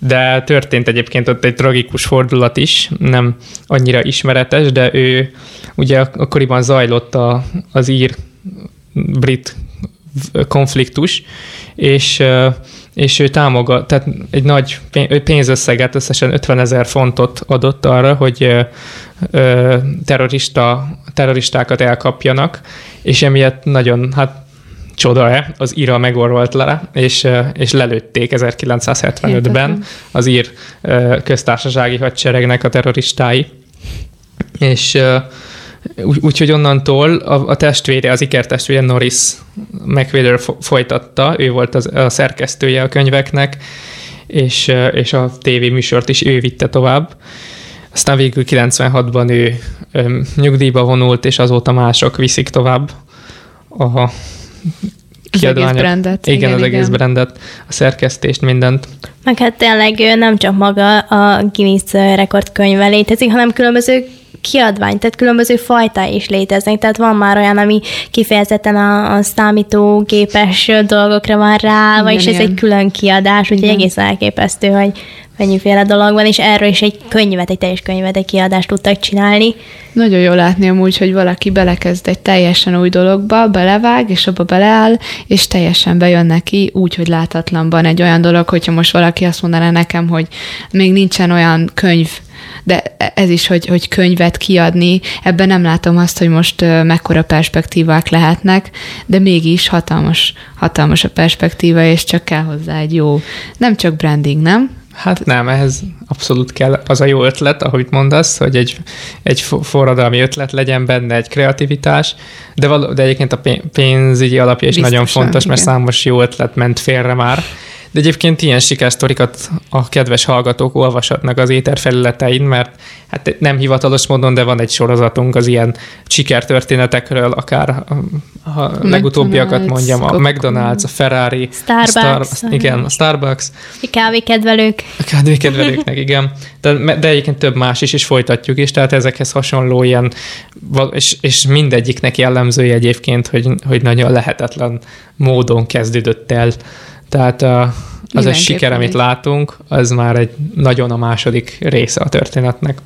De történt egyébként ott egy tragikus fordulat is, nem annyira ismeretes, de ő ugye ak- akkoriban zajlott a, az ír-brit konfliktus, és, és ő támogat, tehát egy nagy pénzösszeget, összesen 50 ezer fontot adott arra, hogy terrorista, terroristákat elkapjanak, és emiatt nagyon, hát csoda-e, az íra megorvolt le, és, és lelőtték 1975-ben Hihetetlen. az ír köztársasági hadseregnek a terroristái. És ö, úgy- úgyhogy onnantól a, a testvére, az ikertestvére Norris fo- folytatta, ő volt az, a szerkesztője a könyveknek, és, és a tévéműsort is ő vitte tovább. Aztán végül 96-ban ő ö, nyugdíjba vonult, és azóta mások viszik tovább a Az egész kiadványok. brandet. Igen, az egész brandet, a szerkesztést, mindent. Meg hát tényleg nem csak maga a Guinness rekordkönyve létezik, hanem különböző kiadvány, tehát különböző fajtái is léteznek, tehát van már olyan, ami kifejezetten a, a számítógépes dolgokra van rá, vagyis ez egy külön kiadás, úgyhogy Igen. egészen elképesztő, hogy mennyiféle dolog van, és erről is egy könyvet, egy teljes könyvet, egy kiadást tudtak csinálni. Nagyon jó látni amúgy, hogy valaki belekezd egy teljesen új dologba, belevág, és abba beleáll, és teljesen bejön neki úgy, hogy látatlanban egy olyan dolog, hogyha most valaki azt mondaná nekem, hogy még nincsen olyan könyv, de ez is, hogy, hogy könyvet kiadni, ebben nem látom azt, hogy most mekkora perspektívák lehetnek, de mégis hatalmas, hatalmas a perspektíva, és csak kell hozzá egy jó, nem csak branding, nem? Hát nem, ehhez abszolút kell az a jó ötlet, ahogy mondasz, hogy egy, egy fo- forradalmi ötlet legyen benne, egy kreativitás, de, való, de egyébként a pé- pénzügyi alapja is Biztosan, nagyon fontos, mert igen. számos jó ötlet ment félre már. De egyébként ilyen sikersztorikat a kedves hallgatók olvashatnak az éter felületein, mert hát nem hivatalos módon, de van egy sorozatunk az ilyen sikertörténetekről, akár ha a legutóbbiakat McDonald's, mondjam, a. McDonald's, a Ferrari, Starbucks. a Star, igen, a Starbucks, Kávékedvelők. a kávékedvelőknek, igen. De, de egyébként több más is, és folytatjuk is, tehát ezekhez hasonló ilyen, és, és mindegyiknek jellemzője egyébként, hogy, hogy nagyon lehetetlen módon kezdődött el. Tehát az a siker, amit látunk, az már egy nagyon a második része a történetnek.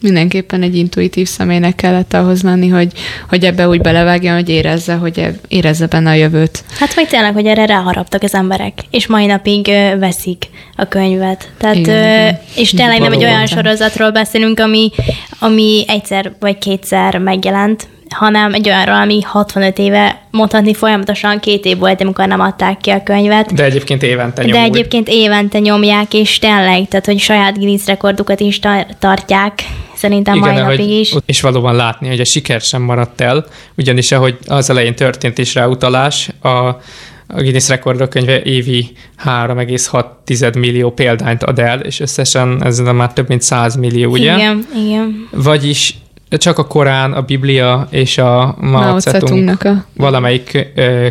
mindenképpen egy intuitív személynek kellett ahhoz lenni, hogy, hogy ebbe úgy belevágjon, hogy érezze, hogy érezze benne a jövőt. Hát vagy tényleg, hogy erre ráharaptak az emberek, és mai napig ö, veszik a könyvet. Tehát, Igen, ö, igen. és tényleg nem egy Valóban. olyan sorozatról beszélünk, ami, ami egyszer vagy kétszer megjelent, hanem egy olyanról, ami 65 éve, mondhatni folyamatosan két év volt, amikor nem adták ki a könyvet. De egyébként évente De nyomul. egyébként évente nyomják, és tényleg, tehát hogy saját Guinness rekordukat is tar- tartják, szerintem mai napig is. És valóban látni, hogy a siker sem maradt el, ugyanis ahogy az elején történt is rá utalás, a, a Guinness rekordok könyve évi 3,6 millió példányt ad el, és összesen ez már több mint 100 millió, ugye? Igen, igen. Vagyis csak a Korán, a Biblia és a Mao Mao Zedong Zedongnak a valamelyik ö,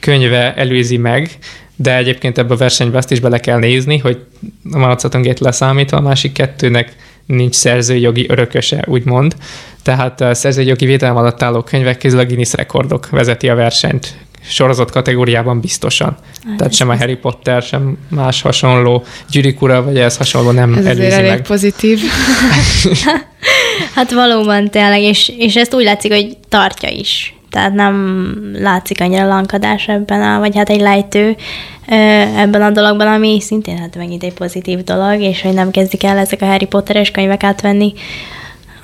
könyve előzi meg, de egyébként ebbe a versenybe azt is bele kell nézni, hogy a Mao Zedongét leszámítva, a másik kettőnek nincs szerzőjogi örököse, úgymond. Tehát a szerzőjogi védelem alatt álló könyvek közül a Guinness rekordok vezeti a versenyt sorozott kategóriában biztosan. Tehát ez sem a Harry Potter, sem más hasonló gyűrűkura, vagy ez hasonló nem ez előzi elég meg. pozitív. *laughs* Hát valóban tényleg, és, és ezt úgy látszik, hogy tartja is. Tehát nem látszik annyira lankadás ebben, a, vagy hát egy lejtő ebben a dologban, ami szintén hát megint egy pozitív dolog, és hogy nem kezdik el ezek a Harry Potteres könyvek átvenni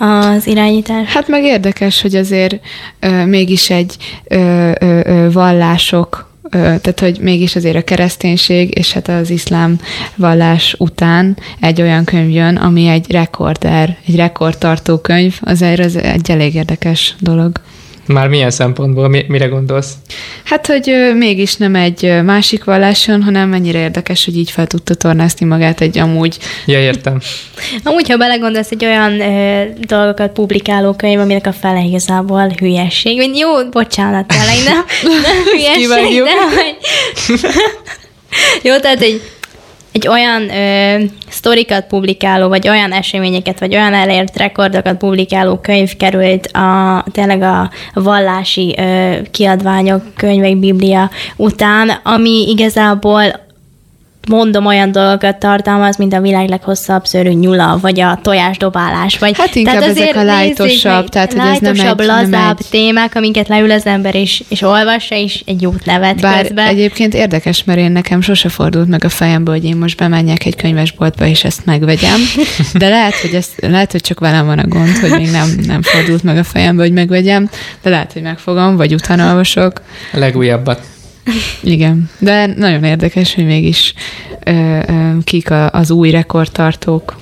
az irányítás. Hát meg érdekes, hogy azért ö, mégis egy ö, ö, ö, vallások, tehát hogy mégis azért a kereszténység és hát az iszlám vallás után egy olyan könyv jön, ami egy rekorder, egy rekordtartó könyv, azért az egy elég érdekes dolog. Már milyen szempontból, mi, mire gondolsz? Hát, hogy mégis nem egy másik valláson, hanem mennyire érdekes, hogy így fel tudta tornászni magát egy amúgy Ja, értem. Amúgy, ha belegondolsz, egy olyan ö, dolgokat publikáló könyv, aminek a fele igazából hülyesség. Vagy Jó, bocsánat, tényleg nem, *laughs* nem hülyesség, de hogy... *laughs* Jó, tehát egy, egy olyan ö, sztorikat publikáló, vagy olyan eseményeket, vagy olyan elért rekordokat publikáló könyv került a, tényleg a vallási ö, kiadványok, könyvek, biblia után, ami igazából mondom, olyan dolgokat tartalmaz, mint a világ leghosszabb szőrű nyula, vagy a tojásdobálás. Vagy, Hát inkább ezek a lightosabb, tehát, hogy ez nem egy- nem lazább egy- témák, amiket leül az ember, és, és olvassa, és egy jót nevet Bár közben. egyébként érdekes, mert én nekem sose fordult meg a fejembe, hogy én most bemenjek egy könyvesboltba, és ezt megvegyem. De lehet, hogy, ez, lehet, hogy csak velem van a gond, hogy még nem, nem fordult meg a fejembe, hogy megvegyem, de lehet, hogy megfogom, vagy utána olvasok. A legújabbat. Igen, de nagyon érdekes, hogy mégis ö, ö, kik a, az új rekordtartók.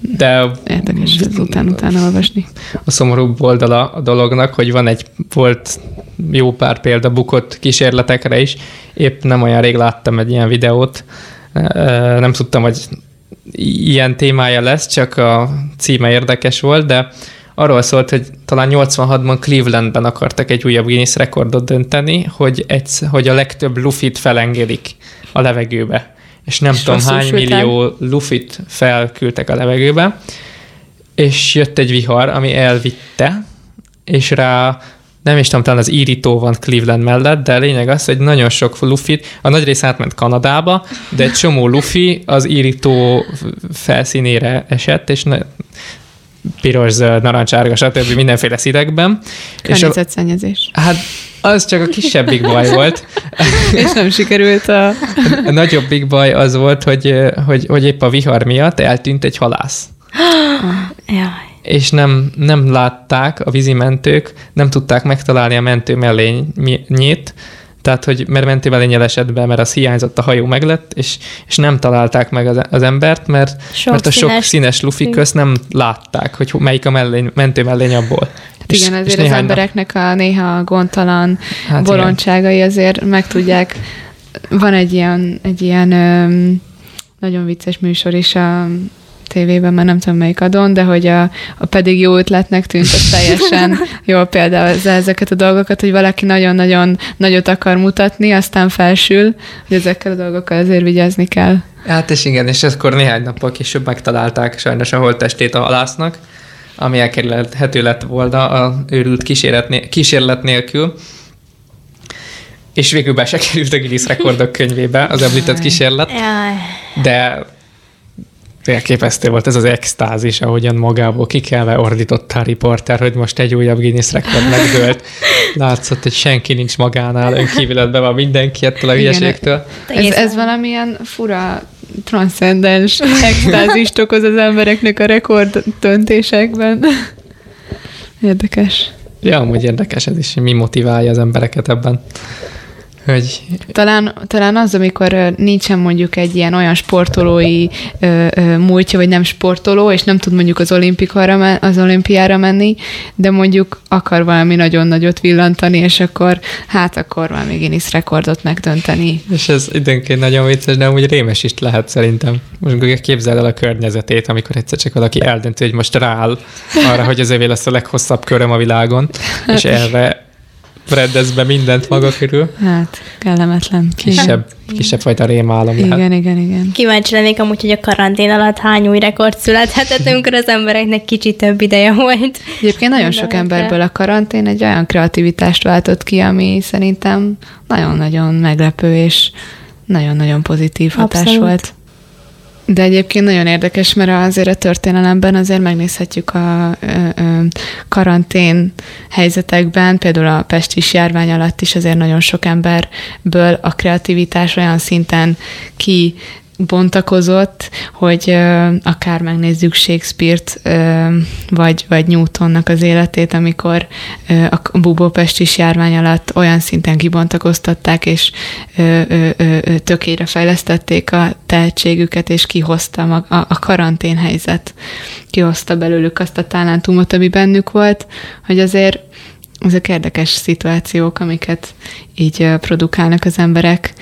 De Érdekes ez után-utána olvasni. a szomorúbb oldala a dolognak, hogy van egy, volt jó pár példa bukott kísérletekre is. Épp nem olyan rég láttam egy ilyen videót, nem tudtam, hogy ilyen témája lesz, csak a címe érdekes volt, de arról szólt, hogy talán 86-ban Clevelandben akartak egy újabb Guinness rekordot dönteni, hogy, egy, hogy a legtöbb lufit felengedik a levegőbe. És nem És tudom hány millió lufit felküldtek a levegőbe, és jött egy vihar, ami elvitte, és rá nem is tudom, talán az írító van Cleveland mellett, de a lényeg az, hogy nagyon sok lufit, a nagy rész átment Kanadába, de egy csomó lufi az írító felszínére esett, és piros, zöld, narancsárga, stb. mindenféle színekben. És a, Környezetszennyezés. hát az csak a kisebbik baj volt. *laughs* És nem sikerült a... A nagyobbik baj az volt, hogy, hogy, hogy épp a vihar miatt eltűnt egy halász. *gasps* Jaj. és nem, nem látták a vízimentők, nem tudták megtalálni a mentő mellényét, tehát, hogy mert mentő mellény esett be, mert az hiányzott, a hajó meglett, és, és nem találták meg az, az embert, mert, Sok mert a sok színes- színes lufi közt nem látták, hogy melyik a mellény, mentő mellény abból. Hát igen, azért az néhány embereknek a néha gondtalan Hát hát igen. bolondságai azért meg tudják. Van egy ilyen, egy ilyen öm, nagyon vicces műsor is a tévében, már nem tudom melyik adon, de hogy a, a pedig jó ötletnek tűnt, az teljesen *laughs* jó például ezeket a dolgokat, hogy valaki nagyon-nagyon nagyot akar mutatni, aztán felsül, hogy ezekkel a dolgokkal azért vigyázni kell. Hát és igen, és akkor néhány nappal később megtalálták sajnos a holttestét a halásznak, ami elkerülhető lett volna a őrült kísérlet, né- kísérlet nélkül. És végül be se került a Guinness rekordok könyvébe az említett kísérlet, de Elképesztő volt ez az extázis, ahogyan magából kikelve ordította a riporter, hogy most egy újabb Guinness rekord megdőlt. *laughs* Látszott, hogy senki nincs magánál, önkívületben van mindenki ettől a hülyeségtől. Ez, ez valamilyen fura transzcendens *laughs* extázist okoz az embereknek a rekord döntésekben. Érdekes. Ja, amúgy érdekes ez is, mi motiválja az embereket ebben. Hogy... Talán, talán az, amikor nincsen mondjuk egy ilyen olyan sportolói ö, ö, múltja, vagy nem sportoló, és nem tud mondjuk az, olimpikára, az olimpiára menni, de mondjuk akar valami nagyon nagyot villantani, és akkor hát akkor valami Guinness rekordot megdönteni. És ez időnként nagyon vicces, de amúgy rémes is lehet szerintem. Most képzeld el a környezetét, amikor egyszer csak valaki eldönti, hogy most rááll arra, hogy az övé lesz a leghosszabb köröm a világon, és *laughs* erre rendez be mindent maga körül. Hát, kellemetlen. Kisebb, kisebb fajta rémálom Igen, lehet. igen, igen. Kíváncsi lennék amúgy, hogy a karantén alatt hány új rekord születhetett, amikor az embereknek kicsit több ideje volt. Egyébként nagyon sok emberből a karantén egy olyan kreativitást váltott ki, ami szerintem nagyon-nagyon meglepő és nagyon-nagyon pozitív hatás Abszolút. volt. De egyébként nagyon érdekes, mert azért a történelemben azért megnézhetjük a ö, ö, karantén helyzetekben, például a pestis járvány alatt is azért nagyon sok emberből a kreativitás olyan szinten ki bontakozott, hogy uh, akár megnézzük Shakespeare-t, uh, vagy, vagy Newtonnak az életét, amikor uh, a bubópestis járvány alatt olyan szinten kibontakoztatták, és uh, uh, uh, tökére fejlesztették a tehetségüket, és kihozta mag, a, a karanténhelyzet, kihozta belőlük azt a talentumot, ami bennük volt, hogy azért ezek érdekes szituációk, amiket így produkálnak az emberek,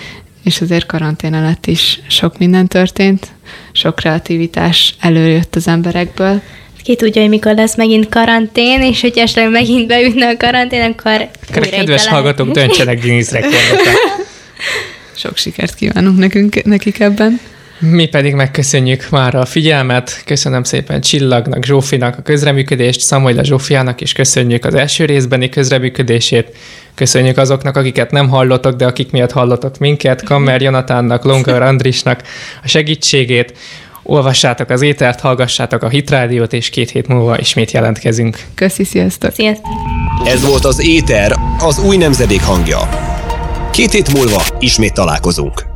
és azért karantén alatt is sok minden történt, sok kreativitás előjött az emberekből. Ki tudja, hogy mikor lesz megint karantén, és hogy esetleg megint beütne a karantén, akkor Akkor kedves hallgatók, döntsenek Guinness rekordot. Sok sikert kívánunk nekünk, nekik ebben. Mi pedig megköszönjük már a figyelmet, köszönöm szépen Csillagnak, Zsófinak a közreműködést, Szamolyla Zsófiának is köszönjük az első részbeni közreműködését, köszönjük azoknak, akiket nem hallotok, de akik miatt hallotok minket, Kammer Jonatánnak, Longar Andrisnak a segítségét, olvassátok az étert, hallgassátok a Hitrádiót, és két hét múlva ismét jelentkezünk. Köszi, sziasztok! Sziasztok! Ez volt az Éter, az új nemzedék hangja. Két hét múlva ismét találkozunk.